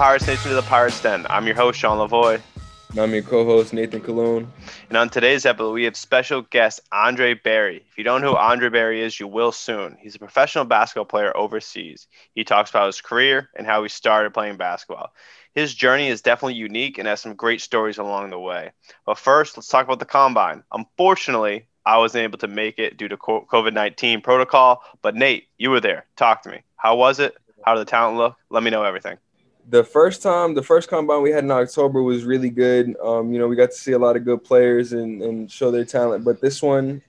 Pirates Nation, to the Pirates Den. I'm your host, Sean Lavoy. And I'm your co-host, Nathan Cologne. And on today's episode, we have special guest Andre Barry. If you don't know who Andre Barry is, you will soon. He's a professional basketball player overseas. He talks about his career and how he started playing basketball. His journey is definitely unique and has some great stories along the way. But first, let's talk about the combine. Unfortunately, I wasn't able to make it due to COVID 19 protocol. But Nate, you were there. Talk to me. How was it? How did the talent look? Let me know everything. The first time, the first combine we had in October was really good. Um, you know, we got to see a lot of good players and, and show their talent. But this one,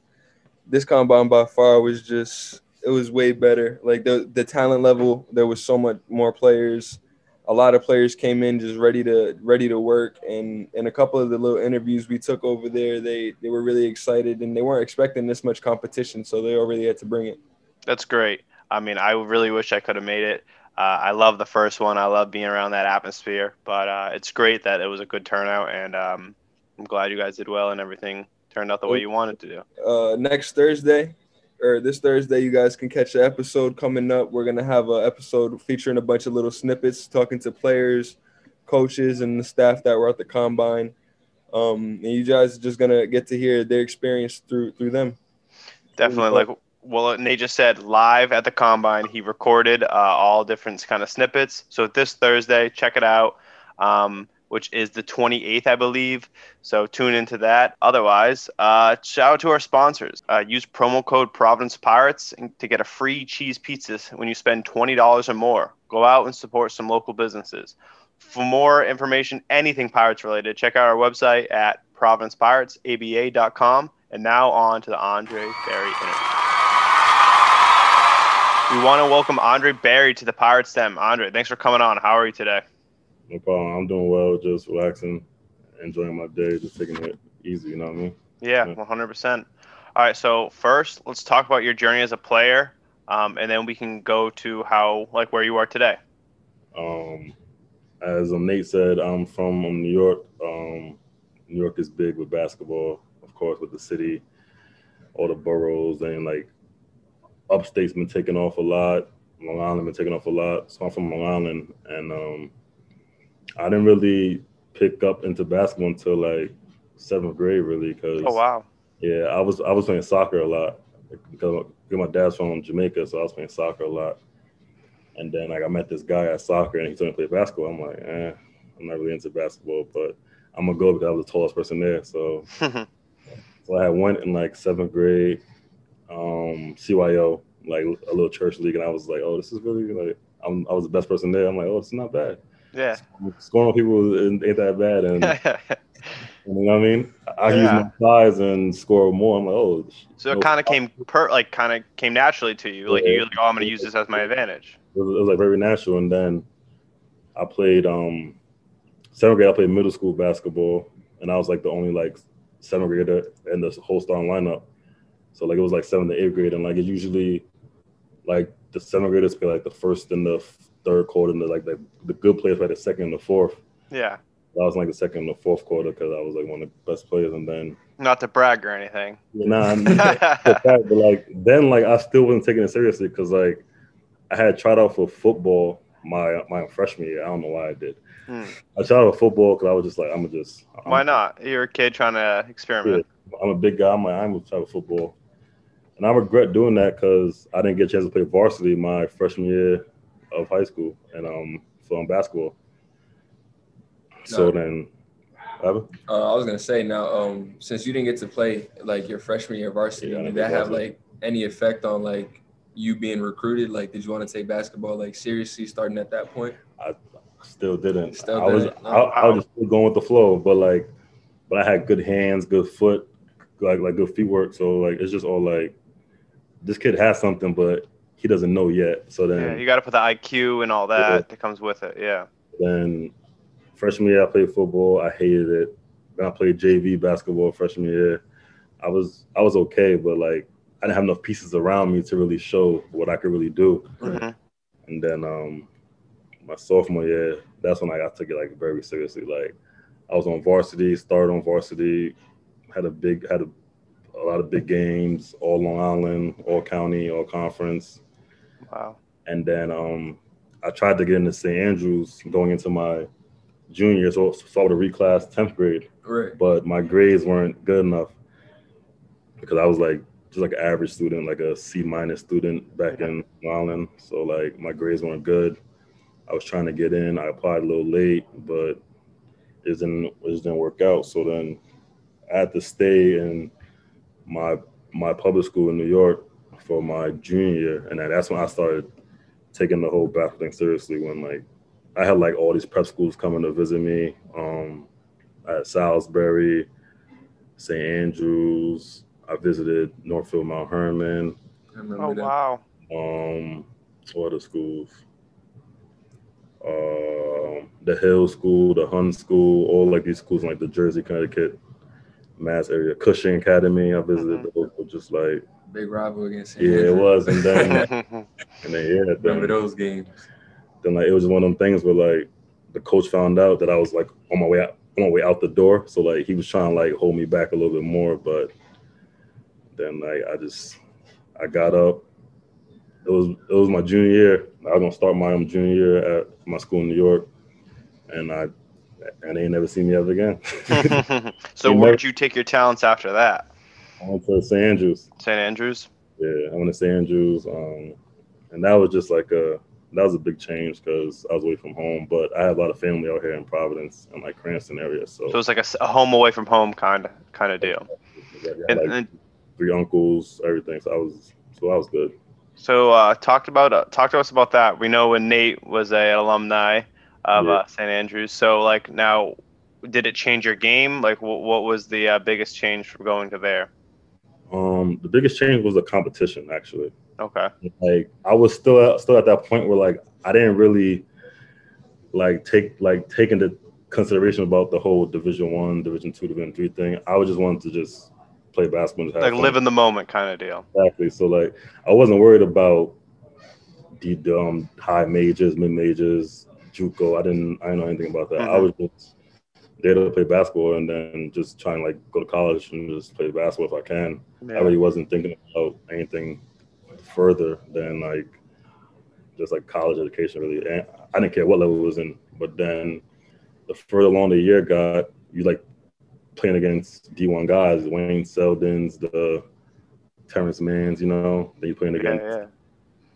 this combine by far was just, it was way better. Like the, the talent level, there was so much more players a lot of players came in just ready to ready to work and in a couple of the little interviews we took over there they they were really excited and they weren't expecting this much competition so they already had to bring it that's great i mean i really wish i could have made it uh, i love the first one i love being around that atmosphere but uh, it's great that it was a good turnout and um, i'm glad you guys did well and everything turned out the way you wanted to do uh, next thursday or this Thursday, you guys can catch the episode coming up. We're gonna have an episode featuring a bunch of little snippets, talking to players, coaches, and the staff that were at the combine. Um, and you guys are just gonna get to hear their experience through through them. Definitely, like well, they just said, live at the combine, he recorded uh, all different kind of snippets. So this Thursday, check it out. Um, which is the 28th, I believe. So tune into that. Otherwise, uh, shout out to our sponsors. Uh, use promo code Providence Pirates to get a free cheese pizza when you spend $20 or more. Go out and support some local businesses. For more information, anything Pirates related, check out our website at providencepiratesaba.com. And now on to the Andre Barry interview. We want to welcome Andre Barry to the Pirates Den. Andre, thanks for coming on. How are you today? No problem. I'm doing well, just relaxing, enjoying my day, just taking it easy. You know what I mean? Yeah, 100%. All right. So first, let's talk about your journey as a player, um, and then we can go to how, like, where you are today. Um, as um, Nate said, I'm from um, New York. Um, New York is big with basketball, of course, with the city, all the boroughs, and like upstate's been taking off a lot. Long Island been taking off a lot. So I'm from Long Island, and um, I didn't really pick up into basketball until like seventh grade, really. Cause oh wow. Yeah, I was I was playing soccer a lot because my dad's from Jamaica, so I was playing soccer a lot. And then like I met this guy at soccer, and he told me to play basketball. I'm like, eh, I'm not really into basketball, but I'm gonna go because I was the tallest person there. So, so I had went in like seventh grade, um, CYO, like a little church league, and I was like, oh, this is really like I'm, I was the best person there. I'm like, oh, it's not bad. Yeah. Scoring on people ain't that bad. And you know what I mean? I yeah. use my size and score more. I'm like, oh. So it kind of came per like kind of came naturally to you. Like yeah. you're like, oh, I'm gonna use this as my advantage. It was, it was, like very natural. And then I played um seventh grade. I played middle school basketball, and I was like the only like seventh grader in the whole starting lineup. So like it was like seventh to eighth grade, and like it usually like the seventh graders play like the first and the third quarter, and the, like the, the good players play the second and the fourth. Yeah. I was like the second and the fourth quarter because I was like one of the best players, and then not to brag or anything. Nah, but like then like I still wasn't taking it seriously because like I had tried out for football my my freshman year. I don't know why I did. Hmm. I tried out for football because I was just like I'm gonna just. I'm, why not? You're a kid trying to experiment. Yeah, I'm a big guy. I'm like I'm gonna try football, and I regret doing that because I didn't get a chance to play varsity my freshman year of high school and um from basketball. So no. then, uh, I was gonna say now, um, since you didn't get to play like your freshman year varsity, yeah, did that have like any effect on like you being recruited? Like, did you want to take basketball like seriously starting at that point? I still didn't. Still I was no. I, I, was just going with the flow, but like, but I had good hands, good foot, like like good feet work. So like, it's just all like, this kid has something, but he doesn't know yet. So then yeah, you got to put the IQ and all that yeah. that comes with it. Yeah. Then freshman year, I played football. I hated it. Then I played JV basketball freshman year. I was I was okay, but like I didn't have enough pieces around me to really show what I could really do. Mm-hmm. And then um, my sophomore year, that's when I got to get like very seriously. Like I was on varsity, started on varsity, had a big had a, a lot of big games, all Long Island, all county, all conference. Wow. And then um, I tried to get into St. Andrews going into my junior so, so I would have reclassed 10th grade. Right. But my grades weren't good enough because I was like just like an average student, like a C minus student back in Long Island. So like my grades weren't good. I was trying to get in. I applied a little late, but it didn't it just didn't work out. So then I had to stay in my my public school in New York for my junior year, and that's when I started taking the whole basketball thing seriously. When like I had like all these prep schools coming to visit me. Um, at Salisbury, St. Andrews. I visited Northfield Mount Hermon. Oh that. wow. Um, what other schools? Um, the Hill School, the Hun School, all like these schools in like the Jersey, Connecticut, Mass area. Cushing Academy. I visited those. were Just like Big rival against St. yeah, it was, and then and then yeah, Remember then, those games? then like it was one of them things where like the coach found out that I was like on my way out on my way out the door. So like he was trying to like hold me back a little bit more, but then like I just I got up. It was it was my junior year. I was gonna start my um, junior year at my school in New York, and I and they ain't never seen me ever again. so where never- did you take your talents after that? I went to St. Andrews. St. Andrews. Yeah, I went to St. Andrews, um, and that was just like a that was a big change because I was away from home. But I had a lot of family out here in Providence and like Cranston area, so, So it was like a home away from home kind of kind of deal. Had, And, like and three uncles, everything. So I was so I was good. so uh, talked about uh, talk to us about that. We know when Nate was a alumni of Yeah. uh, St. Andrews. So like now, did it change your game? Like what what was the uh, biggest change from going to there? Um, the biggest change was the competition actually. Okay. like I was still at, still at that point where like I didn't really like take like take into consideration about the whole Division One, Division Two, Division Three thing. I was just wanted to just play basketball, and just have Like fun. live in the moment kind of deal. exactly. So like I wasn't worried about the um, high majors, mid majors, JUCO. I didn't I didn't know anything about that. I Mhm. was just there to play basketball and then just trying to like go to college and just play basketball if I can. I really wasn't thinking about anything further than like just like college education really. And I didn't care what level it was in. But then the further along the year got, you like playing against D one guys, Wayne Seldens, the Terrence Manns, you know. Then you playing Yeah, against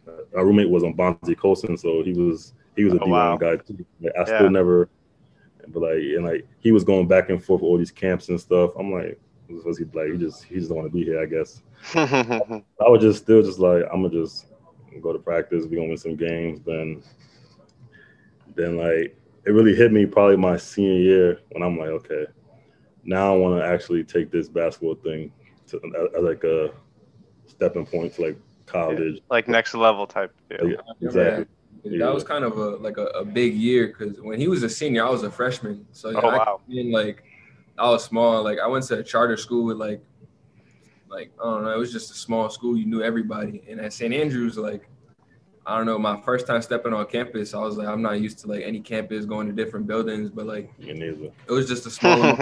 yeah. our roommate was on Bonzi Colson, so he was he was a Oh, D one wow. guy too. Like, I Yeah. still never but like and like he was going back and forth with all these camps and stuff. I'm like, was he like he just he just don't want to be here, I guess. I was just still just like I'm gonna just go to practice. We gonna win some games. Then, then like it really hit me probably my senior year when I'm like, okay, now I want to actually take this basketball thing to as like a stepping point to like college. like next level type deal. Yeah, exactly. That was kind of a like a, a big year because when he was a senior, I was a freshman. So Oh, I wow. came in, like I was small. Like I went to a charter school with like like I don't know, it was just a small school. You knew everybody. And at St. Andrews, like I don't know, my first time stepping on campus, I was like, I'm not used to like any campus going to different buildings, but like it was just a small amount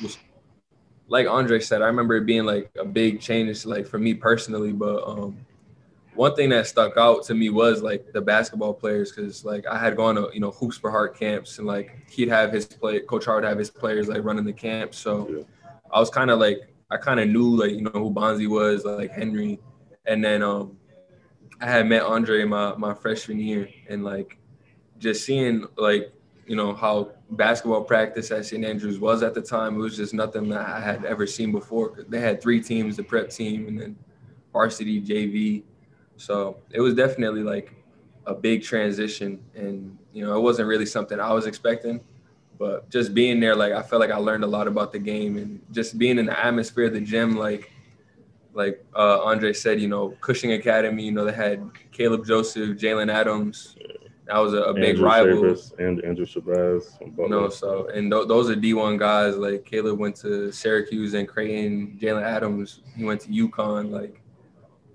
like Andre said, I remember it being like a big change, like for me personally. But um, one thing that stuck out to me was like the basketball players, because like I had gone to you know hoops for heart camps, and like he'd have his play, Coach Hart would have his players like running the camp. So Yeah. I was kind of like I kind of knew like you know who Bonzi was, like Henry, and then um, I had met Andre my my freshman year, and like just seeing like you know how basketball practice at St. Andrews was at the time. It was just nothing that I had ever seen before They had three teams: the prep team, and then varsity, JV. So it was definitely like a big transition, and you know it wasn't really something I was expecting. But just being there, like I felt like I learned a lot about the game, and just being in the atmosphere of the gym, like like uh, Andre said, you know, Cushing Academy, you know, they had Caleb Joseph, Jalen Adams. That was a, a big Andrew rival. Shavers and Andrew Shabazz from You Butler. know, so and th- those are D1 guys. Like Caleb went to Syracuse and Creighton. Jalen Adams, he went to UConn. Like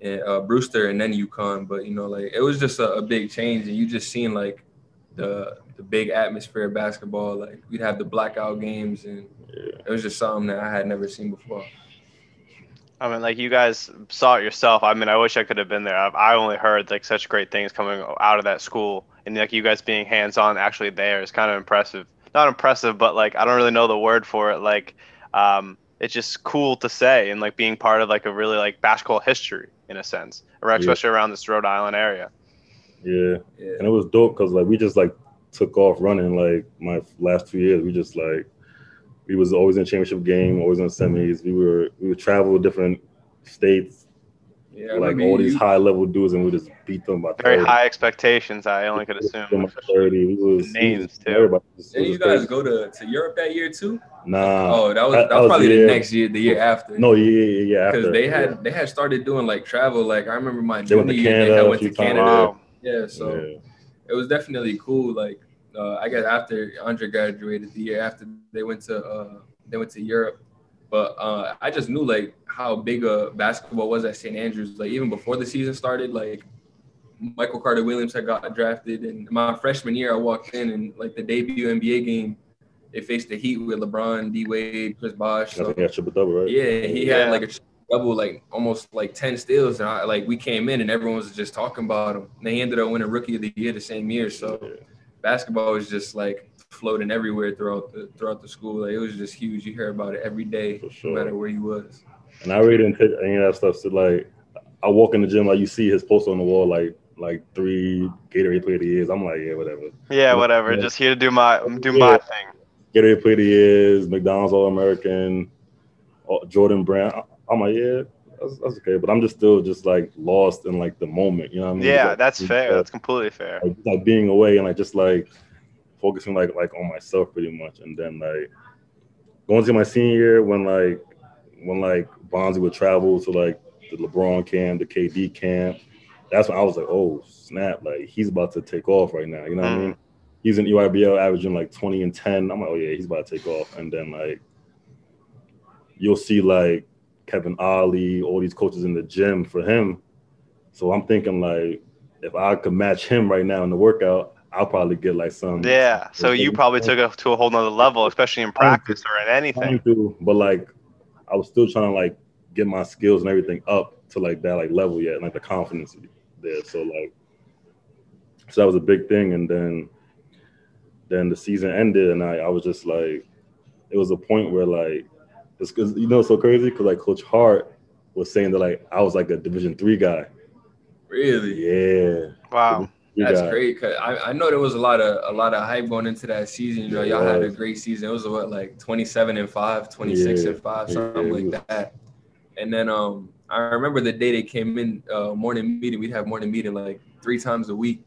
and, uh, Brewster and then UConn. But you know, like it was just a, a big change, and you just seen like the the big atmosphere of basketball. Like we'd have the blackout games, and Yeah. it was just something that I had never seen before. I mean, like you guys saw it yourself. I mean, I wish I could have been there. I've, I only heard like such great things coming out of that school and like you guys being hands on actually there is kind of impressive. Not impressive, but like I don't really know the word for it. Like um, it's just cool to say and like being part of like a really like basketball history in a sense, especially yeah. around this Rhode Island area. Yeah. yeah. and it was dope because like we just like took off running. Like my last two years, we just like we was always in championship game, always in semis. We were we would travel different states, yeah, like all these high level dudes, and we just beat them by very 30. high expectations. I only could assume. Thirty. We was names too. Did you guys go to, to Europe that year too? Nah. Oh, that was that, that was probably the, the next year, the year after. No, yeah, yeah, yeah. Because they had yeah. they had started doing like travel. Like I remember my junior year, they went to Canada. Wow. Yeah, so yeah. it was definitely cool. Like uh, I guess after Andre graduated, the year after they went to uh, they went to Europe. But uh, I just knew like how big a basketball was at St. Andrews. Like even before the season started, like Michael Carter Williams had got drafted, and my freshman year I walked in and like the debut NBA game, they faced the Heat with LeBron, D Wade, Chris Bosh. So, I triple double, right? Yeah, he yeah. had like a double, like almost like ten steals, and I, like we came in and everyone was just talking about him. And they ended up winning Rookie of the Year the same year. So yeah. basketball was just like floating everywhere throughout the throughout the school. Like it was just huge. You hear about it every day, sure. no matter where you was. And I really didn't take any of that stuff. So like, I walk in the gym, like you see his poster on the wall, like like three Gatorade Player of the Years. I'm like, yeah, whatever. Yeah, whatever. Just here to do my do yeah. my thing. Gatorade Player of the Years, McDonald's All American, uh, Jordan Brand. I'm like, yeah, that's, that's, okay. But I'm just still just like lost in like the moment. You know what I mean? Yeah, like, that's fair. Like, that's completely fair. Like, like being away and like just like focusing like like on myself pretty much, and then like going to my senior year when like when like Bonzi would travel to like the LeBron camp, the KD camp. That's when I was like, oh snap! Like he's about to take off right now. You know what mm. I mean? He's in EYBL averaging like 20 and 10. I'm like, oh yeah, he's about to take off. And then like you'll see like Kevin Ollie, all these coaches in the gym for him. So I'm thinking like if I could match him right now in the workout, I'll probably get like some. Yeah. So you probably took it to a whole nother level, especially in practice or in anything. To, but like, I was still trying to like get my skills and everything up to like that like level yet, like the confidence there. So like, so that was a big thing. And then, then the season ended, and I I was just like, it was a point where like, it's because you know it's so crazy because like Coach Hart was saying that like I was like a Division three guy. Really? Yeah. Wow. That's great. Cause I, I know there was a lot of a lot of hype going into that season. You know, y'all had a great season. It was what like 27 and 5, 26 yeah. and 5, something yeah. like that. And then um I remember the day they came in uh, morning meeting. We'd have morning meeting like three times a week.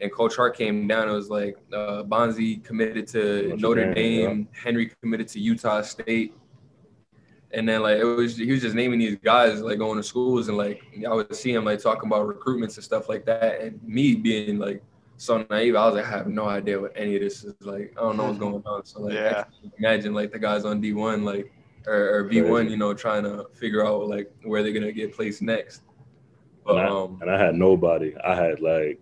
And Coach Hart came down. It was like uh, Bonzi committed to Notre, Dame, Dame yeah. Henry committed to Utah State, and then like it was he was just naming these guys like going to schools and like I would see him like talking about recruitments and stuff like that. And me being like so naive, I was like, I have no idea what any of this is like. I don't know what's going on. So like yeah. imagine like the guys on D one like or, or V one, you know, trying to figure out like where they're gonna get placed next. But, and, I, um, and I had nobody. I had like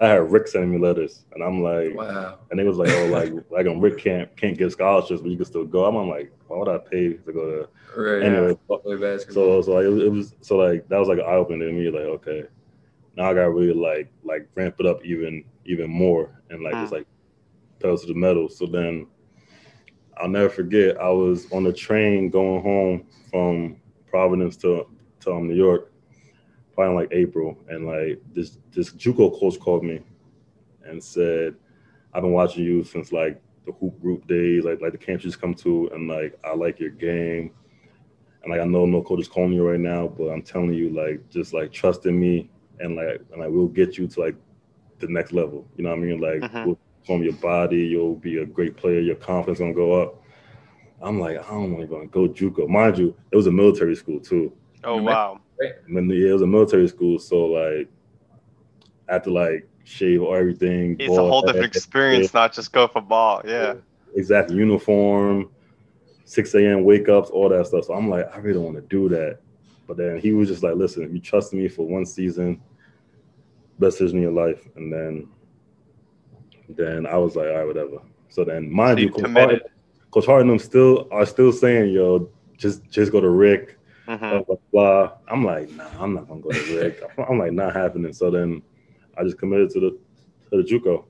I had RIC sending me letters, and I'm like, wow. And they was like, oh, like, like, um, RIC can't can't give scholarships, but you can still go. I'm, I'm like, why would I pay to go to? Right. Anyway, yeah. so so like, it, was so like that was like an eye opener to me. Like, okay, now I got really like like ramp it up even even more, and like mm. just like pedal to the metal. So then I'll never forget. I was on the train going home from Providence to to um, New York probably like April, and like this this JUCO coach called me and said, "I've been watching you since like the hoop group days, like like the camps you just come to, and like I like your game, and like I know no coach is calling you right now, but I'm telling you, like just like trust in me, and like and like we'll get you to like the next level. You know what I mean? Like mm-hmm. we'll form your body, you'll be a great player, your confidence gonna go up." I'm like, I don't want to go JUCO. Mind you, it was a military school too. Oh wow. When yeah, it was a military school, so like I had to like shave or everything. It's a whole different experience, not just go for ball. Yeah. Exactly. Uniform, 6 a.m. wake ups, all that stuff. So I'm like, I really don't want to do that. But then he was just like, listen, if you trust me for one season, best decision in your life. And then then I was like, all right, whatever. So then mind so you, Coach Hart, Coach Hart and still are still saying, yo, just just go to RIC mm-hmm. blah, blah, I'm like, nah, I'm not gonna go to RIC. I'm like, not happening. So then I just committed to the to the JUCO.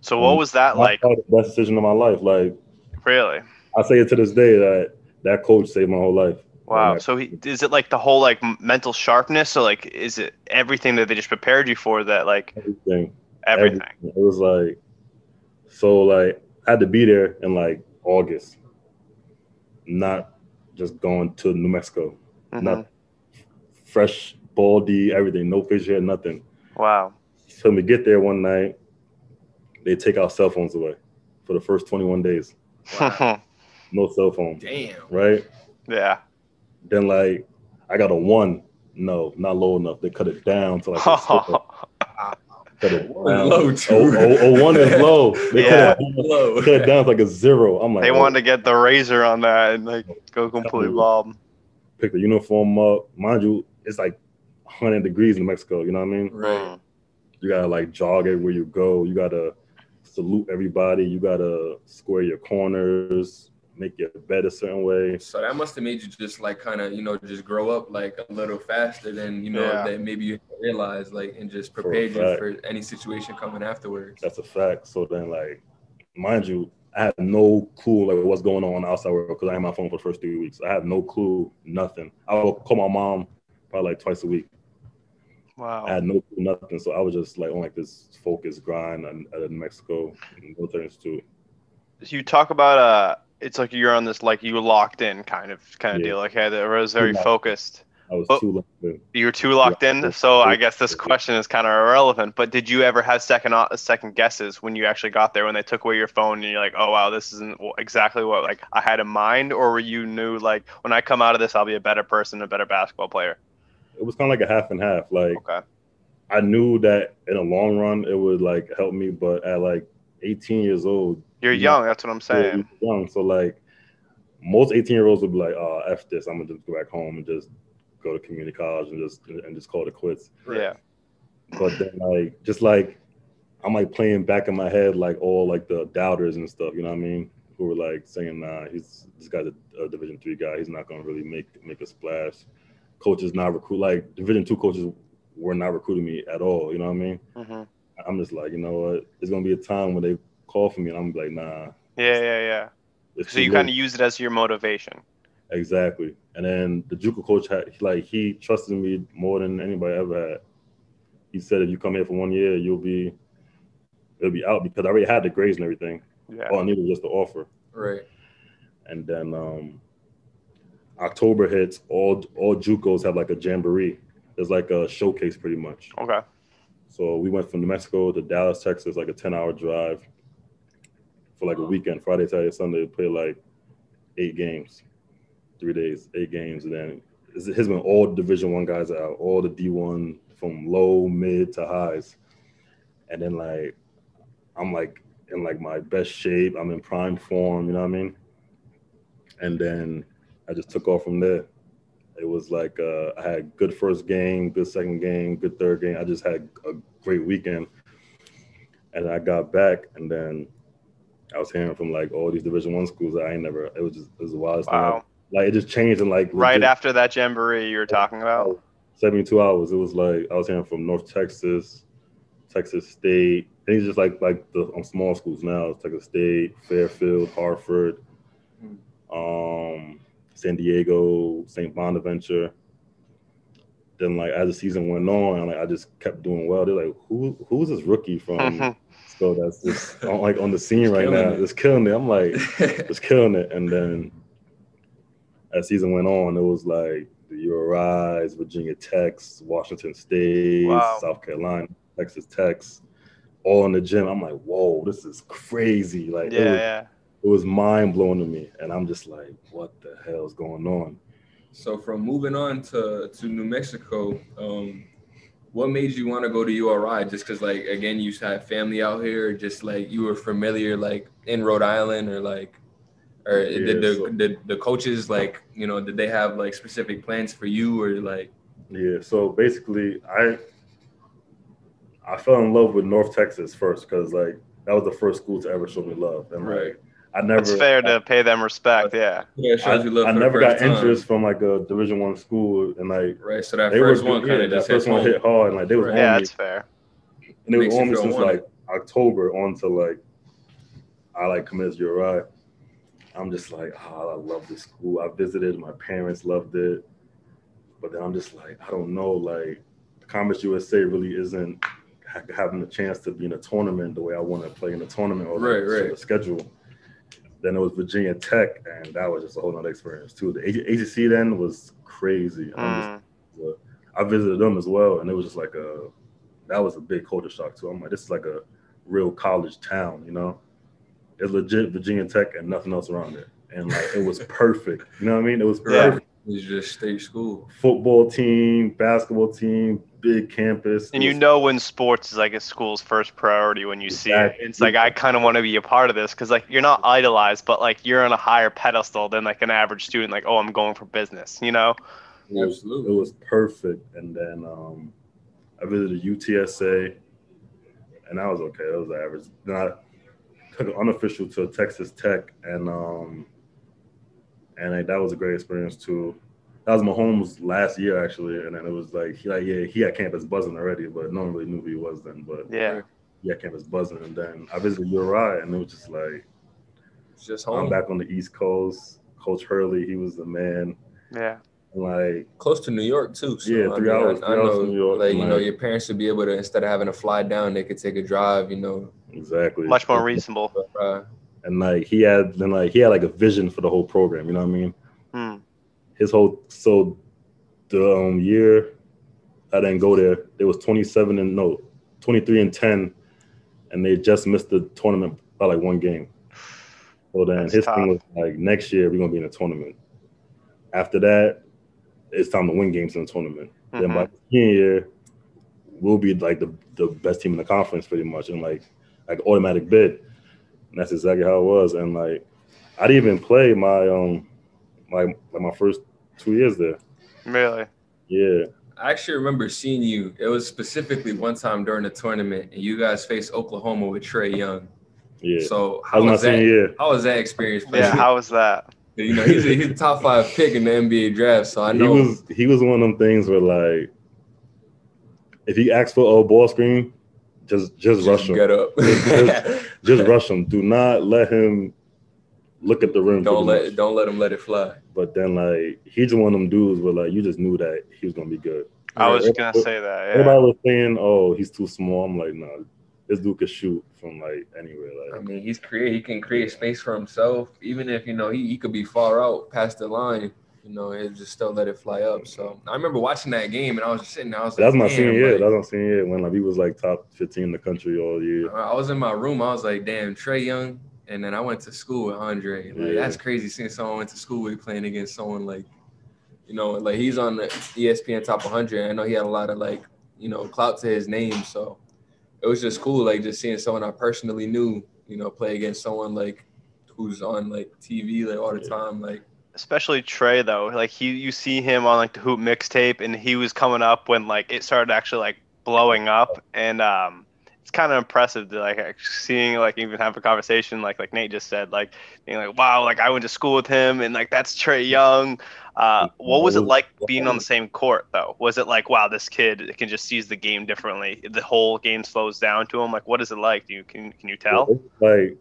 So what Um, was that like? the best decision of my life. Like Really? I say it to this day that that coach saved my whole life. Wow. So he, is it like the whole like mental sharpness? So like is it everything that they just prepared you for? That like everything. everything. It was like so like I had to be there in like August, not just going to New Mexico. Mhm. Not fresh, baldy, everything, no fish hair, nothing. Wow. So we get there one night, they take our cell phones away for the first 21 days. No cell phone, Damn. right? yeah. Then like I got a one. No, not low enough. They cut it down to like a zero. cut One low, Oh, too. oh, oh, one is low. They Yeah. cut, it down, Low. cut it down to like a zero. I'm like, they oh, wanted to get the razor on that and like go completely you. bald. pick the uniform up. Mind you, it's like 100 degrees in Mexico. You know what I mean? Right. Mm. You gotta like jog everywhere you go. You gotta salute everybody. You gotta square your corners, make your bed a certain way. So that must have made you just like kind of you know just grow up like a little faster than you know Yeah. that maybe you realized like and just For prepared you for any situation coming afterwards. That's a fact. So then, like, mind you, I had no clue like what's going on in the outside world because I had my phone for the first three weeks. I had no clue, nothing. I would call my mom probably like twice a week. Wow. I had no clue, nothing. So I was just like on like this focused grind at, at Mexico and Military Institute. you talk about uh it's like you're on this like you locked in kind of kind of Yeah. deal like it was very focused I was But- too late. you were too locked in Yeah. so i guess this question is kind of irrelevant but did you ever have second uh, second guesses when you actually got there when they took away your phone and you're like oh wow this isn't exactly what like i had in mind or were you knew like when i come out of this i'll be a better person a better basketball player It was kind of like a half and half. Like okay I knew that in the long run it would like help me, but at like 18 years old, you're Yeah. young that's what i'm saying Yeah, young. So like most 18 year olds would be like, oh, F this. I'm gonna just go back home and just go to community college and just and just call it quits. yeah But then like just like I'm like playing back in my head like all like the doubters and stuff, you know what I mean? Who were like saying, nah, he's this guy's a, a division three guy, he's not gonna really make make a splash. Coaches not recruit like division two coaches were not recruiting me at all, you know what I mean? hmm I'm just like, you know what, there's gonna be a time when they call for me and I'm like, nah. yeah yeah yeah it's so you kind of use it as your motivation Exactly. And then the JUCO coach had like he trusted me more than anybody ever had. He said if you come here for one year, you'll be it'll be out because I already had the grades and everything. yeah All I needed was just the offer. Right. And then um October hits, all all JUCOs have like a jamboree. It's like a showcase pretty much. okay So we went from New Mexico to Dallas, Texas, like a 10 hour drive for like a weekend, Friday, Saturday, Sunday, play like eight games, three days, eight games. And then it's been all Division One guys out, all the D1 from low, mid to highs. And then like, I'm like in like my best shape. I'm in prime form, you know what I mean? And then I just took off from there. It was like uh, I had good first game, good second game, good third game. I just had a great weekend, and I got back, and then I was hearing from like all these Division One schools that I ain't never. It was just it was the wildest wow thing. Like it just changed in like right legit after that jamboree you were talking about 72 hours. It was like I was hearing from North Texas, Texas State. And it's just like like the um, small schools now. Texas State, Fairfield, Hartford, um, San Diego, St. Bonaventure. Then like as the season went on, like I just kept doing well. They're like, who who's this rookie from so that's just on, like on the scene Just right now? it. Just killing it. I'm like, it's killing it. And then as season went on, it was like the URIs, Virginia Techs, Washington State, Wow. South Carolina, Texas Techs, all in the gym. I'm like, whoa, this is crazy. Like yeah it was, yeah it was mind blowing to me. And I'm just like, what the hell is going on? So from moving on to to New Mexico, um, what made you want to go to URI? Just because, like, again, you had family out here, just like you were familiar, like in Rhode Island, or like, or Yeah, did the so- did the coaches like you know did they have like specific plans for you, or like Yeah, so basically, I I fell in love with North Texas first because like that was the first school to ever show me love, and Right. like I never it's fair to pay them respect yeah yeah, it I, shows you love I for never got time. interest from like a Division One school, and like right? So that they first were one good- kind yeah, of that just first hit one hit hard, and like they was Right. on yeah me. that's fair and it was Makes you on me since wanted. like October on to like I like commence your ride. I'm just like, oh, I love this school. I visited, my parents loved it. But then I'm just like, I don't know, like Conference USA really isn't ha- having a chance to be in a tournament the way I want to play in a tournament or Right, like, right. of schedule. Then it was Virginia Tech, and that was just a whole nother experience too. The A- ACC then was crazy. I'm just Mm. I visited them as well, and it was just like a that was a big culture shock too. I'm like, this is like a real college town, you know. It's legit Virginia Tech and nothing else around it, and like it was perfect. You know what I mean? It was Yeah. perfect. It's just state school. Football team, basketball team, big campus. And you know when sports is like a school's first priority when you see it. It's like I kind of want to be a part of this because like you're not idolized, but like you're on a higher pedestal than like an average student. Like oh, I'm going for business, you know? Absolutely. it was perfect. And then um, I visited UTSA, and that was okay. That was average. Then I took an unofficial to Texas Tech, and um, and like, that was a great experience too. That was Mahomes' last year actually, and then it was like he like yeah he had campus buzzing already, but no one really knew who he was then. But Yeah. he had campus buzzing, and then I visited URI, and it was just like It's just I'm back on the East Coast. Coach Hurley, he was the man. Yeah. And like Close to New York too. So, Yeah, I three mean, hours- I, three I hours know, from New York, like you know, your parents should be able to instead of having to fly down, they could take a drive. You know, exactly Much more reasonable. but, uh, and like he had then like he had like a vision for the whole program you know what i mean. His whole so the um year i didn't go there it was 27 and no 23 and 10 and they just missed the tournament by like one game so then That's his tough. thing was like next year we're gonna be in a tournament after that it's time to win games in the tournament then by the senior year we'll be like the, the best team in the conference pretty much and like like automatic bid and that's exactly how it was. And like, I didn't even play my um, my like my first two years there. Really? Yeah, I actually remember seeing you. It was specifically one time during the tournament, and you guys faced Oklahoma with Trae Young. yeah. So how was my was that? senior year. How was that experience? for Yeah. How was that? you know, he's a, he's a top five pick in the NBA draft. So I know He was he was one of them things where like, if he asks for a ball screen, just just, rush him. Get up. Just- Just rush him. Do not let him look at the rim. don't let much. don't let him let it fly. But then like he's one of them dudes where like you just knew that he was gonna be good. I was Yeah. gonna say that. Yeah. Everybody was saying, "Oh, he's too small." I'm like, no, this dude could shoot from like anywhere. Like, I mean, he's create. He can create space for himself, even if you know he, he could be far out past the line. You know, and just still let it fly up. So I remember watching that game, and I was just sitting there. I was that was like, my "Damn, senior year. like, That my senior year when like he was like top 15 in the country all year. I was in my room. I was like, "Damn, Trae Young." And then I went to school with Andre. Like Yeah. that's crazy seeing someone went to school with playing against someone like, you know, like he's on the ESPN top 100. I know he had a lot of like, you know, clout to his name. So it was just cool, like just seeing someone I personally knew, you know, play against someone like who's on like TV like all the Yeah. time. Like especially Trae though. Like he, you see him on like the Hoop mixtape, and he was coming up when like it started actually like blowing up, and um, it's kind of impressive to like seeing like even have a conversation like like Nate just said, like being like, wow, like I went to school with him, and like that's Trae Young. Uh, what was it like being on the same court though? Was it like, wow, this kid can just sees the game differently? The whole game slows down to him. Like, what is it like? Do you can can you tell? Like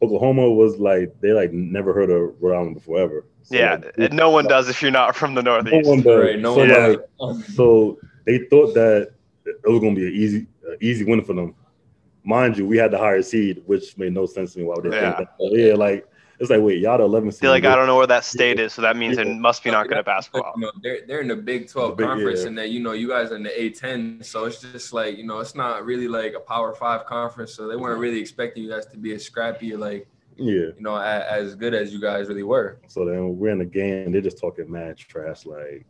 Oklahoma was like they like never heard of Rhode Island before ever. So, Yeah, like, no one does if you're not from the Northeast. no Northeast. one does. right, no so, one Yeah. like, so they thought that it was gonna be an easy, uh, easy win for them. Mind you, we had the higher seed, which made no sense to me. Why would they Yeah. think that? Yeah, like it's like wait, y'all the 11th I seed. feel like I don't know where that state is, so that means it must be not good at basketball. You know, they're they're in the Big Twelve The Big- conference, yeah. and then you know you guys are in the A10, so it's just like you know it's not really like a Power Five conference, so they weren't really expecting you guys to be as scrappy like Yeah. you know as, as good as you guys really were. So then we're in the game. They're just talking mad trash, like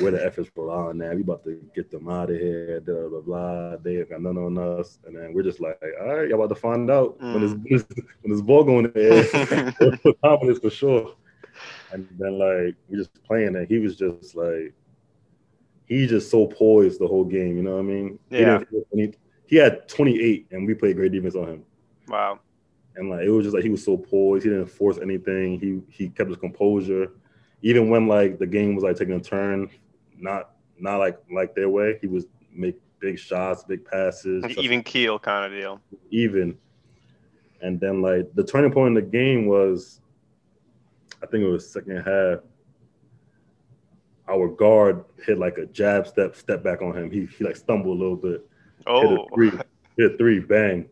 where the efforts for on now. We about to get them out of here. Blah blah blah. They ain't got none on us, and then we're just like, all right, y'all about to find out when this mm. when this ball going in the air. Confidence for sure. And then like we just playing, and he was just like, he just so poised the whole game. You know what I mean? He Yeah. any- he had 28, and we played great defense on him Wow. and like it was just like he was so poised. He didn't force anything. He he kept his composure, even when like the game was like taking a turn, not not like like their way. He was make big shots, big passes, even keel kind of deal. even. And then like the turning point in the game was, I think it was second half. Our guard hit like a jab step, step back on him. He he like stumbled a little bit, hit Oh, a three, hit a three, bang.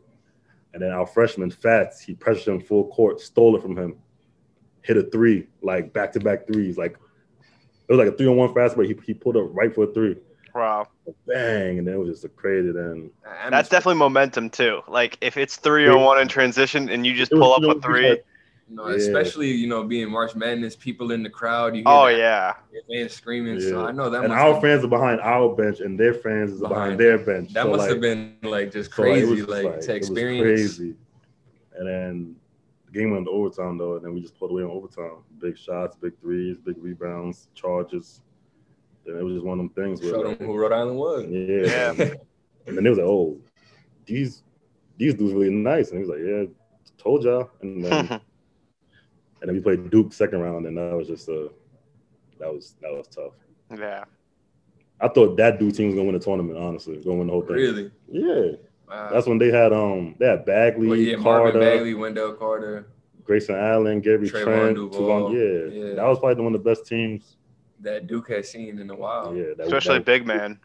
And then our freshman Fatts, he pressured him full court, stole it from him, hit a three, like back to back threes, like it was like a three on one fast break. He he pulled up right for a three, wow. bang, and then it was just a crazy. Then That's definitely momentum too. Like if it's three on one in transition and you just It was- pull it up a three. like- No, Yeah. especially you know being March Madness, people in the crowd. You hear Oh that yeah. fans screaming. So Yeah. I know that. and must our have, fans are behind our bench, and their fans is behind, Behind. their bench. that So, must like, have been like just so, like, crazy, was just, like, like, to it was experience. crazy. And then the game went to overtime though, and then we just pulled away in overtime. Big shots, big threes, big rebounds, charges. And it was just one of them things where, Show them who Rhode Island was. yeah. Yeah. And then it was like, oh, these these dudes really nice, and he was like, yeah, told y'all. And then and then we played Duke second round, and that was just a that was that was tough. yeah. I thought that Duke team was gonna win the tournament. Honestly, gonna win the whole thing. Really? Yeah, Wow. that's when they had um they had Bagley, well, yeah, Carter, Marvin Bagley, Wendell Carter, Grayson Allen, Gary Trevon Trent, Tuvon- yeah. Yeah. that was probably one of the best teams. that Duke has seen in a while. Yeah, that Especially that, big man.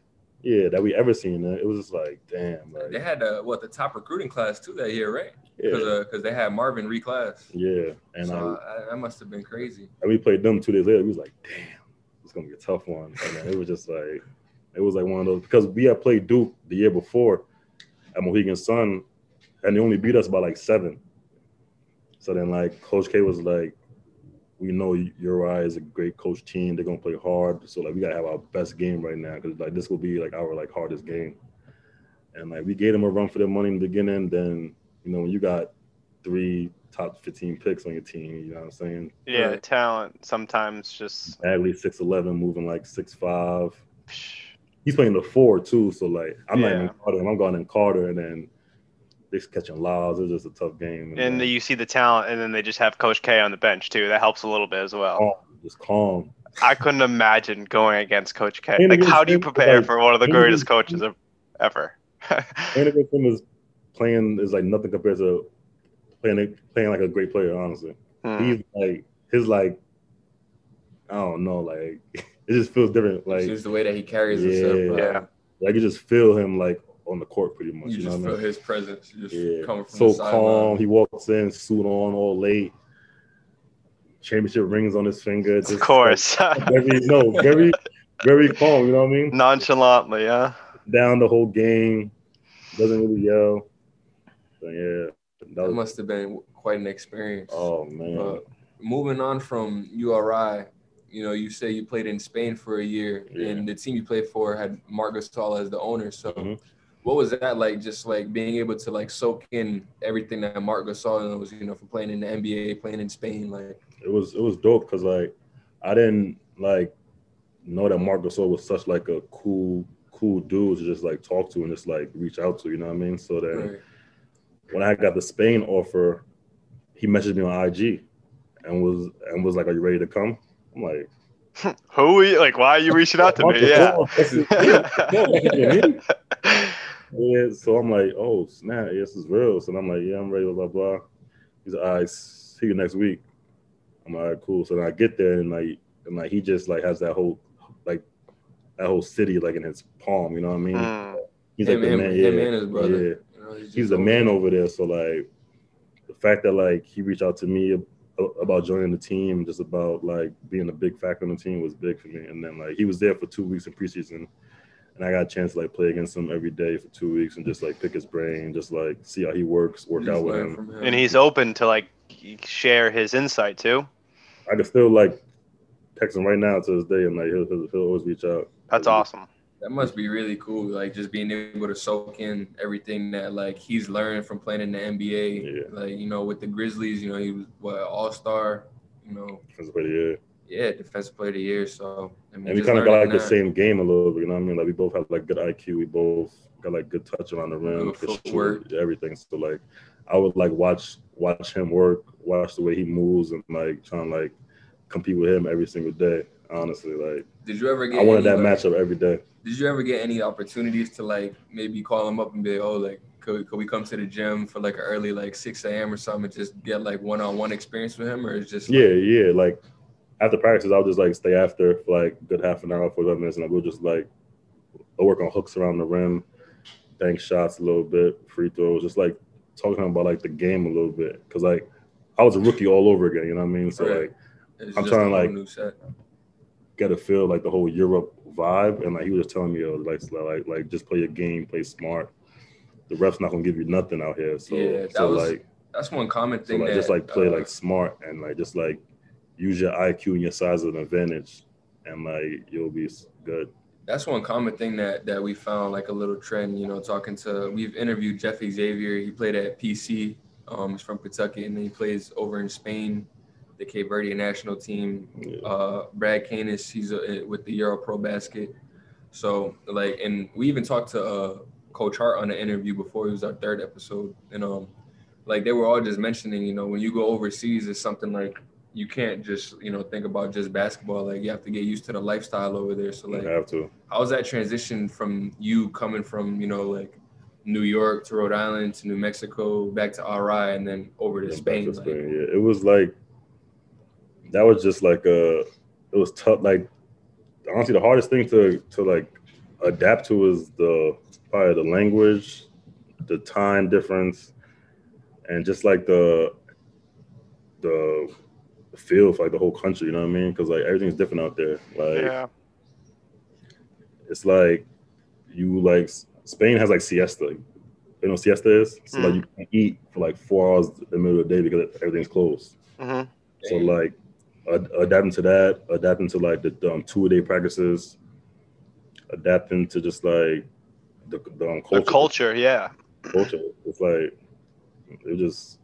Yeah, that we ever seen. It was just like, damn, like They had uh, what the top recruiting class too that year, right? Because yeah, because they had Marvin reclass. yeah. And so um, uh, that must have been crazy. and we played them two days later. We was like, damn, it's gonna be a tough one. And then it was just like, it was like one of those because we had played Duke the year before at Mohegan Sun, and they only beat us by like seven. So then, like, Coach K was like, we know Uri is a great coach team. They're gonna play hard. So like, we gotta have our best game right now because like this will be like our like hardest game. And like we gave them a run for their money in the beginning. Then you know when you got three top 15 picks on your team, you know what I'm saying? Yeah, Right. talent sometimes just Bagley six eleven, moving like six five. He's playing the four too, so like I'm not even Carter. I'm going in Carter, and then they're catching lobs. It's just a tough game. and then you see the talent and then they just have Coach K on the bench too. That helps a little bit as well. calm, just calm. I couldn't imagine going against Coach K. And Like how do you prepare like, for one of the greatest coaches of, ever? and against him is playing is like nothing compared to playing playing like a great player. Honestly, Hmm. he's like his like I don't know, like it just feels different. Like just the way that he carries Yeah. himself. Yeah. like you just feel him like on the court pretty much. You You, know just what I feel mean? his presence just Yeah, coming from so the calm. sideline. He walks in, suit on, all late. Championship rings on his finger. of course. like, very no, very, very calm. You know what I mean? Nonchalantly, yeah. Down the whole game, doesn't really yell. So, yeah, that That must have been quite an experience. oh man, Uh, moving on from URI, you know, you say you played in Spain for a year, Yeah. and the team you played for had Marc Gasol as the owner. So, Mhm. what was that like? Just like being able to like soak in everything that Marc Gasol was, you know, from playing in the NBA, playing in Spain. Like, it was it was dope because like I didn't like know that Marc Gasol was such like a cool cool dude to just like talk to and just like reach out to. You know what I mean? So then. right. when I got the Spain offer, he messaged me on IG and was and was like, "Are you ready to come?" I'm like, Who are you? Like, why are you reaching out to me? Yeah. yeah. yeah. So I'm like, "Oh snap, yes, it's real." So I'm like, "Yeah, I'm ready." Blah blah blah. He's like, "All right, see you next week." I'm like, "All right, cool." So then I get there and like and like he just like has that whole like that whole city like in his palm. You know what I mean? Hmm. He's Him- like the man. him yeah, and his brother. Yeah You know, he's, he's just the over man there. over there. So like the fact that like he reached out to me ab- about joining the team, just about like being a big factor in the team was big for me. And then like he was there for two weeks in preseason, and I got a chance to like play against him every day for two weeks and just like pick his brain, just like see how he works, work Just out with him. him. And he's open to like share his insight too. I can still like text him right now to this day, and like he'll, he'll, he'll always reach out. That's awesome. That must be really cool. Like just being able to soak in everything that like he's learned from playing in the NBA. Yeah. Like, you know, with the Grizzlies, you know, he was what all star, you know, That's what he is. yeah, defensive player of the year. So I mean And we kind of got like the same game a little bit, you know what I mean? Like we both have like good IQ. We both got like good touch around the rim, Good shoot, everything. So like I would like watch watch him work, watch the way he moves, and like trying to like compete with him every single day. Honestly, like Did you ever get? I wanted that like- matchup every day. Did you ever get any opportunities to like maybe call him up and be, oh, like, could, could we come to the gym for like an early like six a.m. or something and just get like one on one experience with him, or is just like- Yeah, yeah. Like after practice, I'll just like stay after for like a good half an hour, forty five minutes, and I will just like I'll work on hooks around the rim, bank shots a little bit, free throws, just like talking about like the game a little bit. Cause like I was a rookie all over again, you know what I mean? So Right. like it's I'm trying to, like- get a feel like the whole Europe vibe, and like he was just telling me, yo, like like like just play your game, play smart. The refs not gonna give you nothing out here, so Yeah, that so was like That's one common so thing. like that, just like play uh, like smart and like just like use your IQ and your size as an advantage, and like you'll be good. that's one common thing that that we found like a little trend you know talking to we've interviewed jeff xavier he played at pc um he's from kentucky and then he plays over in spain the cape verde national team Yeah. uh brad canis he's uh with the euro pro basket so like and we even talked to uh coach hart on the interview before it was our third episode and um like they were all just mentioning you know when you go overseas it's something like you can't just you know think about just basketball like you have to get used to the lifestyle over there so like you have to. how's that transition from you coming from you know like New York to Rhode Island to New Mexico back to RI and then over to Yeah, Spain? to like- Spain, yeah. It was like that was just like a it was tough. Like honestly, the hardest thing to to like adapt to is the probably the language, the time difference, and just like the the feel for like the whole country. You know what I mean? Because like everything's different out there. Like Yeah. it's like you like Spain has like siesta. You know siesta is? So like Mm. you can eat for like four hours in the middle of the day because everything's closed. hmm So like adapting to that, adapting to like the um, two day practices, adapting to just like the, the um, The culture. culture, yeah. culture. It's like it just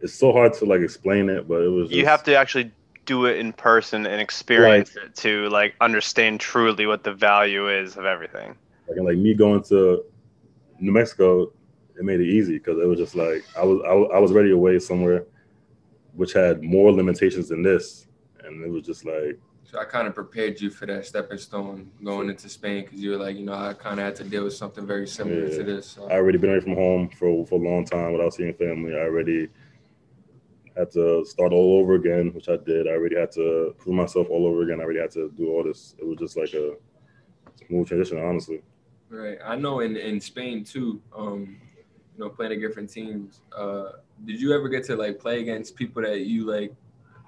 it's so hard to like explain it, but it was. You just- have to actually do it in person and experience it to like understand truly what the value is of everything. like, and like me going to New Mexico, it made it easy because it was just like I was I, was- I was ready away somewhere, which had more limitations than this, and it was just like So I kind of prepared you for that stepping stone going into Spain because you were like, you know, I kind of had to deal with something very similar Yeah. to this. So. I already been away from home for for a long time without seeing family. I already had to start all over again, which I did. I already had to prove myself all over again. I already had to do all this. It was just like a smooth transition, honestly. Right. I know in, in Spain too, um, you know, playing against different teams. Uh, did you ever get to like play against people that you like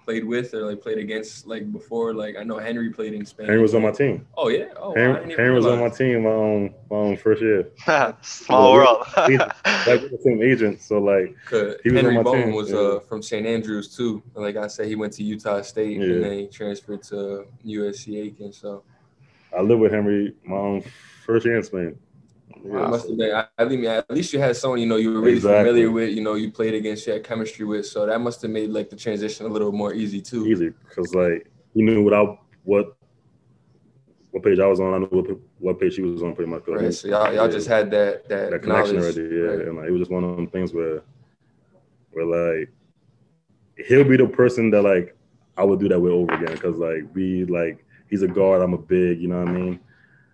played with or like played against like before? Like I know Henry played in Spain. Henry was on my team. Oh yeah. Oh, Henry, didn't Henry was on my team my own my own first year. Small world. Like we're the same agent, so like He was on Henry my Bone team, was yeah. uh, from St. Andrews too. And Like I said, he went to Utah State Yeah. and then he transferred to USC Aiken. So I lived with Henry my own first year in Spain. Wow. must have been. I, I mean, at least you had someone you know you were really Exactly. familiar with. You know, you played against, you had chemistry with. So that must have made like the transition a little more easy too. Easy, because like he knew what I what what page I was on. I knew what, what page she was on, pretty much. Right. So y'all, y'all just had that that, that connection knowledge. already. Yeah, Right. and like it was just one of them things where where like he'll be the person that like I would do that with over again because like we like he's a guard, I'm a big, you know what I mean?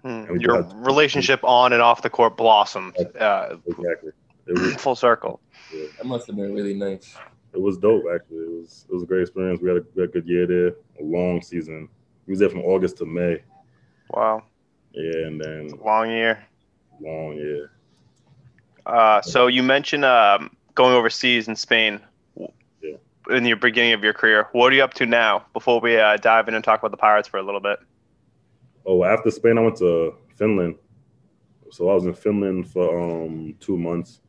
We do Your have- relationship on and off the court blossomed uh, Exactly. It was full circle. That must have been really nice. it was dope actually. It was it was a great experience. We had a, we had a good year there, a long season. We was there from August to May. Wow, Yeah, and then long year. long year. Uh, so you mentioned um, going overseas in Spain Yeah. in the beginning of your career. What are you up to now? Before we uh, dive in and talk about the Pirates for a little bit. Oh, after Spain, I went to Finland. So I was in Finland for um two months,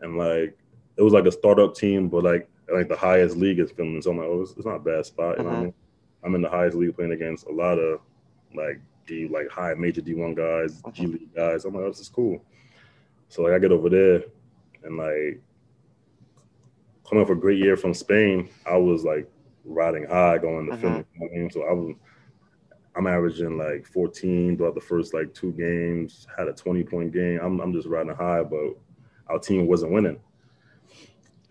and like it was like a startup team, but like like the highest league is Finland. So I'm like, oh, it's, it's not a bad spot. You know what I mean? I'm in the highest league playing against a lot of like D like high major D1 guys, G League guys. I'm like, oh, this is cool. So like I get over there, and like coming off a great year from Spain, I was like riding high going to Mhm. Finland. You know I mean? So I was I'm averaging like 14 throughout the first like two games. Had a 20 point game. I'm I'm just riding high, but our team wasn't winning.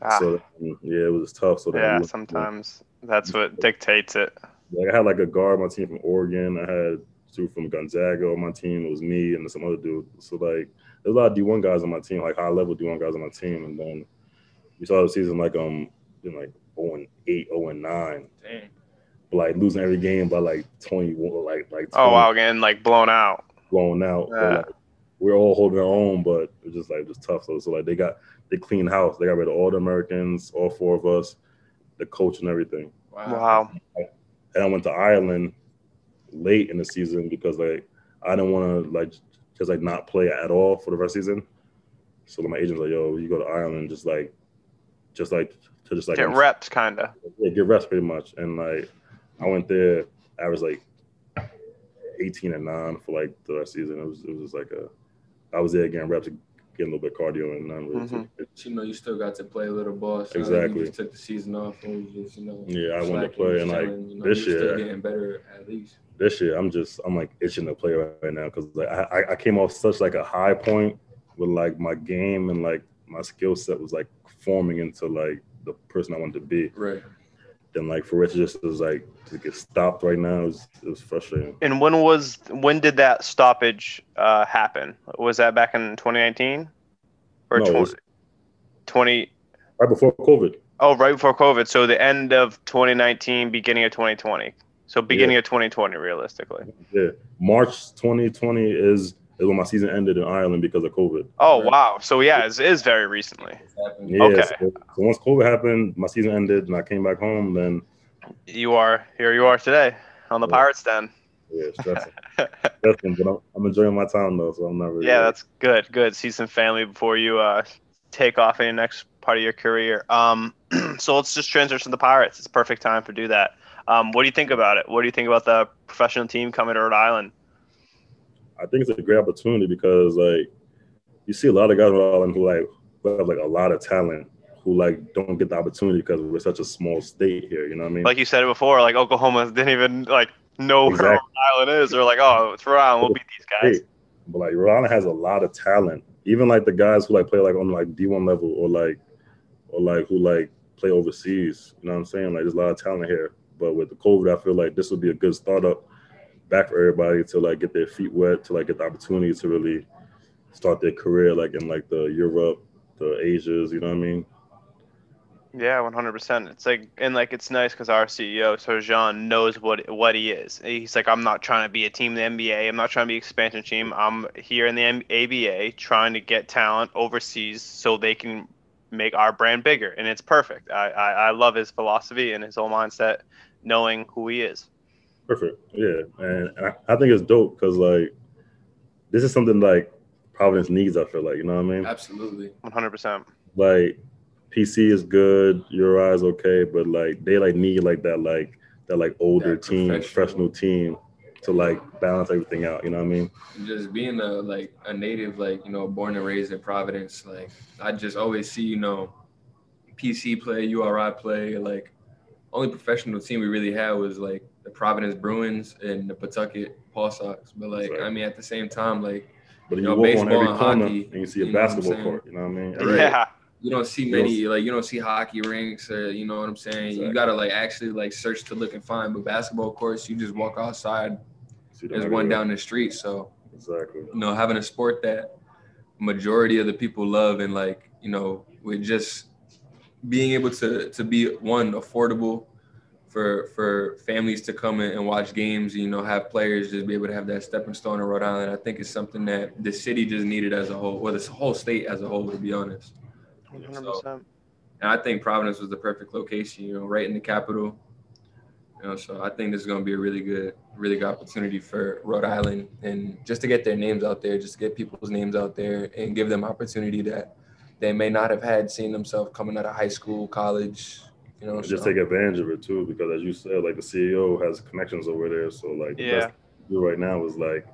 Ah, So yeah, it was tough. So yeah, went- sometimes that's what dictates it. Like I had like a guard on my team from Oregon. I had two from Gonzaga on my team. It was me and some other dude. So like there's a lot of D1 guys on my team, like high level D1 guys on my team. And then we saw the season like um in like 0 and 8, 0 and 9. Dang. But like losing every game by like 21, like like 20, Oh wow, getting like blown out. blown out. Yeah. like, we're all holding our own, but it's just like just tough. So, so like they got they clean house. They got rid of all the Americans, all four of us, the coach and everything. Wow. And I went to Ireland late in the season because like I didn't want to like just like not play at all for the rest of the season. So my agent's like, "Yo, you go to Ireland, just like, just like to just like Get reps, kinda. yeah, get rest pretty much." And like I went there, I was like eighteen and nine for like the last season. It was it was just like a I was there getting reps, getting a little bit cardio and none really. Mhm. But you know, you still got to play a little ball. So Exactly. You just took the season off and you just, you know. Yeah, I wanted to play, and, like, you know, this you're year- Still getting better at least. this year I'm just I'm like itching to play right now because like I, I- I came off such like a high point with like my game and like my skill set was like forming into like the person I wanted to be. Right. Then like for it to just was like to get stopped right now it was it was frustrating. And when was when did that stoppage uh, happen? Was that back in 2019 or No, 20, 20? Right before COVID. Oh, right before COVID. So the end of 2019, beginning of 2020. So beginning of 2020, realistically. Yeah. March 2020 is is when my season ended in Ireland because of COVID. Oh Right. wow. So yeah, it is very recently. Yeah. Okay. So, so once COVID happened, my season ended and I came back home, then You are here. You are today on the Yeah. Pirates Den. yeah, stressing. stressing. But I'm, I'm enjoying my time though, so I'm not really Yeah, that's good. Good. See some family before you uh, take off in the next part of your career. Um, so let's just transition to the Pirates. It's a perfect time to do that. Um, what do you think about it? What do you think about the professional team coming to Rhode Island? I think it's a great opportunity because like you see a lot of guys in Rhode Island who like who have like a lot of talent who like don't get the opportunity because we're such a small state here. You know what I mean? Like you said it before, like Oklahoma didn't even like know where Exactly. Rhode Island is. They're like, oh, it's Rhode Island. We'll beat these guys. Hey, but like Rhode Island has a lot of talent. Even like the guys who like play like on like D1 level or like or like who like play overseas. You know what I'm saying? Like there's a lot of talent here. But with the COVID, I feel like this would be a good startup back for everybody to like get their feet wet, to like get the opportunity to really start their career like in like the Europe, the Asias, you know what I mean? Yeah, one hundred percent. It's like and like it's nice because our CEO Serjan knows what what he is. He's like, I'm not trying to be a team in the NBA. I'm not trying to be expansion team. I'm here in the M- ABA trying to get talent overseas so they can make our brand bigger, and it's perfect. I I, I love his philosophy and his whole mindset, knowing who he is. Perfect. Yeah, and, and I, I think it's dope because like this is something like Providence needs. I feel like you know what I mean. Absolutely. One hundred percent. Like PC is good, URI is okay, but like they like need like that like that like older That team, professional. professional team to like balance everything out. You know what I mean? Just being a like a native, like you know, born and raised in Providence, like I just always see, you know, PC play, URI play, like only professional team we really had was like the Providence Bruins and the Pawtucket PawSox. But like, Right. I mean, at the same time, like But You you, know, walk on baseball every and corner hockey, and you see a know basketball court. You know what I mean? Right. Yeah. you don't see many, like you don't see hockey rinks, or you know what I'm saying. You gotta like actually like search to look and find. But basketball courts, you just walk outside. See There's one down the street, so Exactly. you know, having a sport that majority of the people love and like, you know, with just being able to to be one affordable for for families to come in and watch games, you know, have players just be able to have that stepping stone in Rhode Island. I think it's something that the city just needed as a whole, or the whole state as a whole, to be honest. One hundred percent. And I think Providence was the perfect location, you know, right in the capital. You know, so I think this is going to be a really good, really good opportunity for Rhode Island and just to get their names out there, just to get people's names out there and give them opportunity that they may not have had seen themselves coming out of high school, college. You know, And just so- take advantage of it too, because as you said, like the CEO has connections over there. So like the Yeah. best thing to do right now is like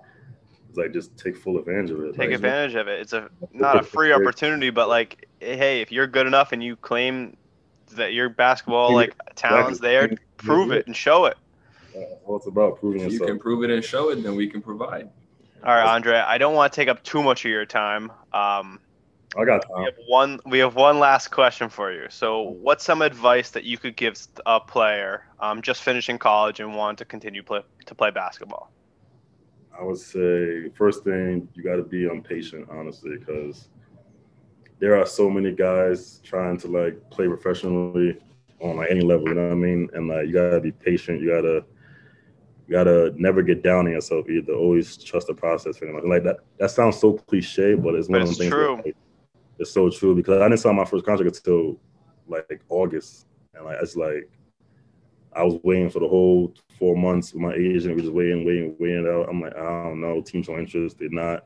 is like just take full advantage of it. Take Like, advantage of it. It's a not a free opportunity, but like, hey, if you're good enough and you claim that your basketball like talents there, prove it and show it. uh, well, it's about proving if you can prove it and show it, then we can provide. All right, Andre. I don't want to take up too much of your time. Um, I got We have one. We have one last question for you. So, what's some advice that you could give a player um, just finishing college and want to continue play to play basketball? I would say first thing you got to be impatient, honestly, because there are so many guys trying to like play professionally on like any level. You know what I mean? And like you gotta be patient. You gotta you gotta never get down on yourself either. Always trust the process. For them. Like that. That sounds so cliche, but it's one But of the things. true. That, like, it's so true because I didn't sign my first contract until like August, and like it's like I was waiting for the whole four months with my agent. We just waiting, waiting, waiting out. I'm like, I don't know. Teams no interest. They're not.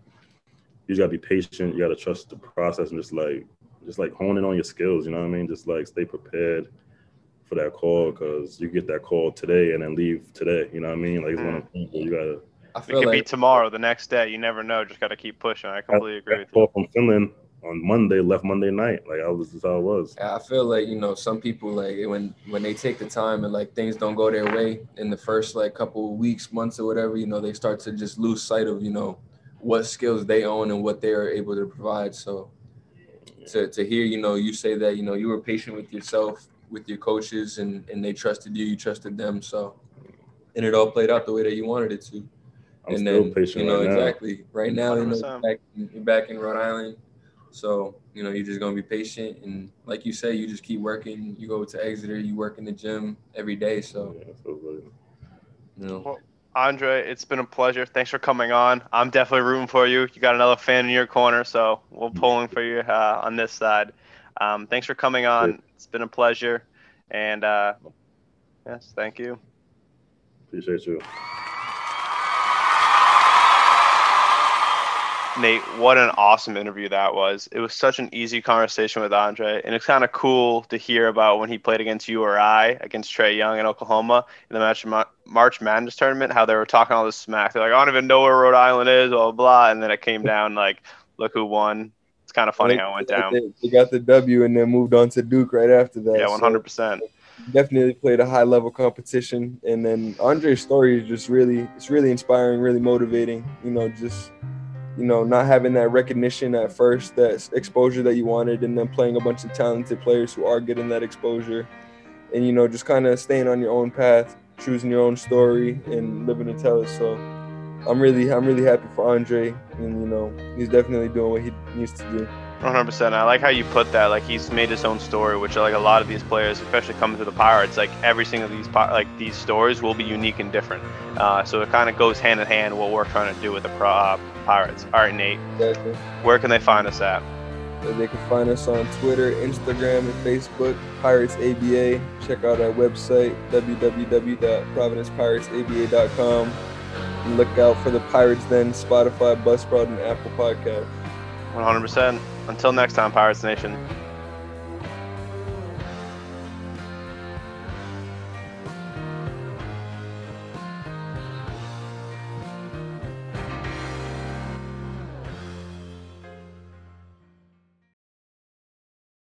You just gotta be patient. You gotta trust the process and just like, just like honing on your skills. You know what I mean? Just like stay prepared for that call because you get that call today and then leave today. You know what I mean? Like it's one of the things you gotta. I It feel could be tomorrow, the next day. You never know. Just got to keep pushing. I completely agree that with you. call from Finland on Monday left Monday night. Like I was, just how it was. I feel like you know some people like when when they take the time and like things don't go their way in the first like couple of weeks, months or whatever, you know they start to just lose sight of you know what skills they own and what they are able to provide. So to to hear you know you say that you know you were patient with yourself, with your coaches, and and they trusted you, you trusted them. So and it all played out the way that you wanted it to. I'm and still then patient you know right now. exactly right now you know back, back in Rhode Island. So, you know, you're just gonna be patient and like you say, you just keep working. You go to Exeter, you work in the gym every day. So, Yeah, so, you know, Andre, it's been a pleasure. Thanks for coming on. I'm definitely rooting for you. You got another fan in your corner, so we're pulling for you uh, on this side. Um, thanks for coming on. It's been a pleasure. And uh, yes, thank you. appreciate you. Nate, what an awesome interview that was. It was such an easy conversation with Andre, and it's kind of cool to hear about when he played against URI, against Trae Young in Oklahoma in the March, March Madness tournament, how they were talking all this smack. They're like, I don't even know where Rhode Island is, blah, blah, blah. And then it came down like, look who won. It's kind of funny how it went down. They, they got the W and then moved on to Duke right after that. Yeah, 100%. definitely played a high level competition. And then Andre's story is just really, it's really inspiring, really motivating. You know, just you know, not having that recognition at first, that exposure that you wanted, and then playing a bunch of talented players who are getting that exposure, and you know, just kind of staying on your own path, choosing your own story, and living to tell it. So, I'm really, I'm really happy for Andre, and you know, he's definitely doing what he needs to do. 100%. I like how you put that. Like he's made his own story, which like a lot of these players, especially coming to the Pirates, like every single these like these stories will be unique and different. Uh, so it kind of goes hand in hand what we're trying to do with the pro- uh, Pirates. All right, Nate, Exactly. where can they find us at? They can find us on Twitter, Instagram, and Facebook, Pirates ABA. Check out our website, www.providencepiratesaba.com. And look out for the Pirates Den, Spotify, Buzzsprout, and Apple Podcast. 100%. Until next time, Pirates Nation.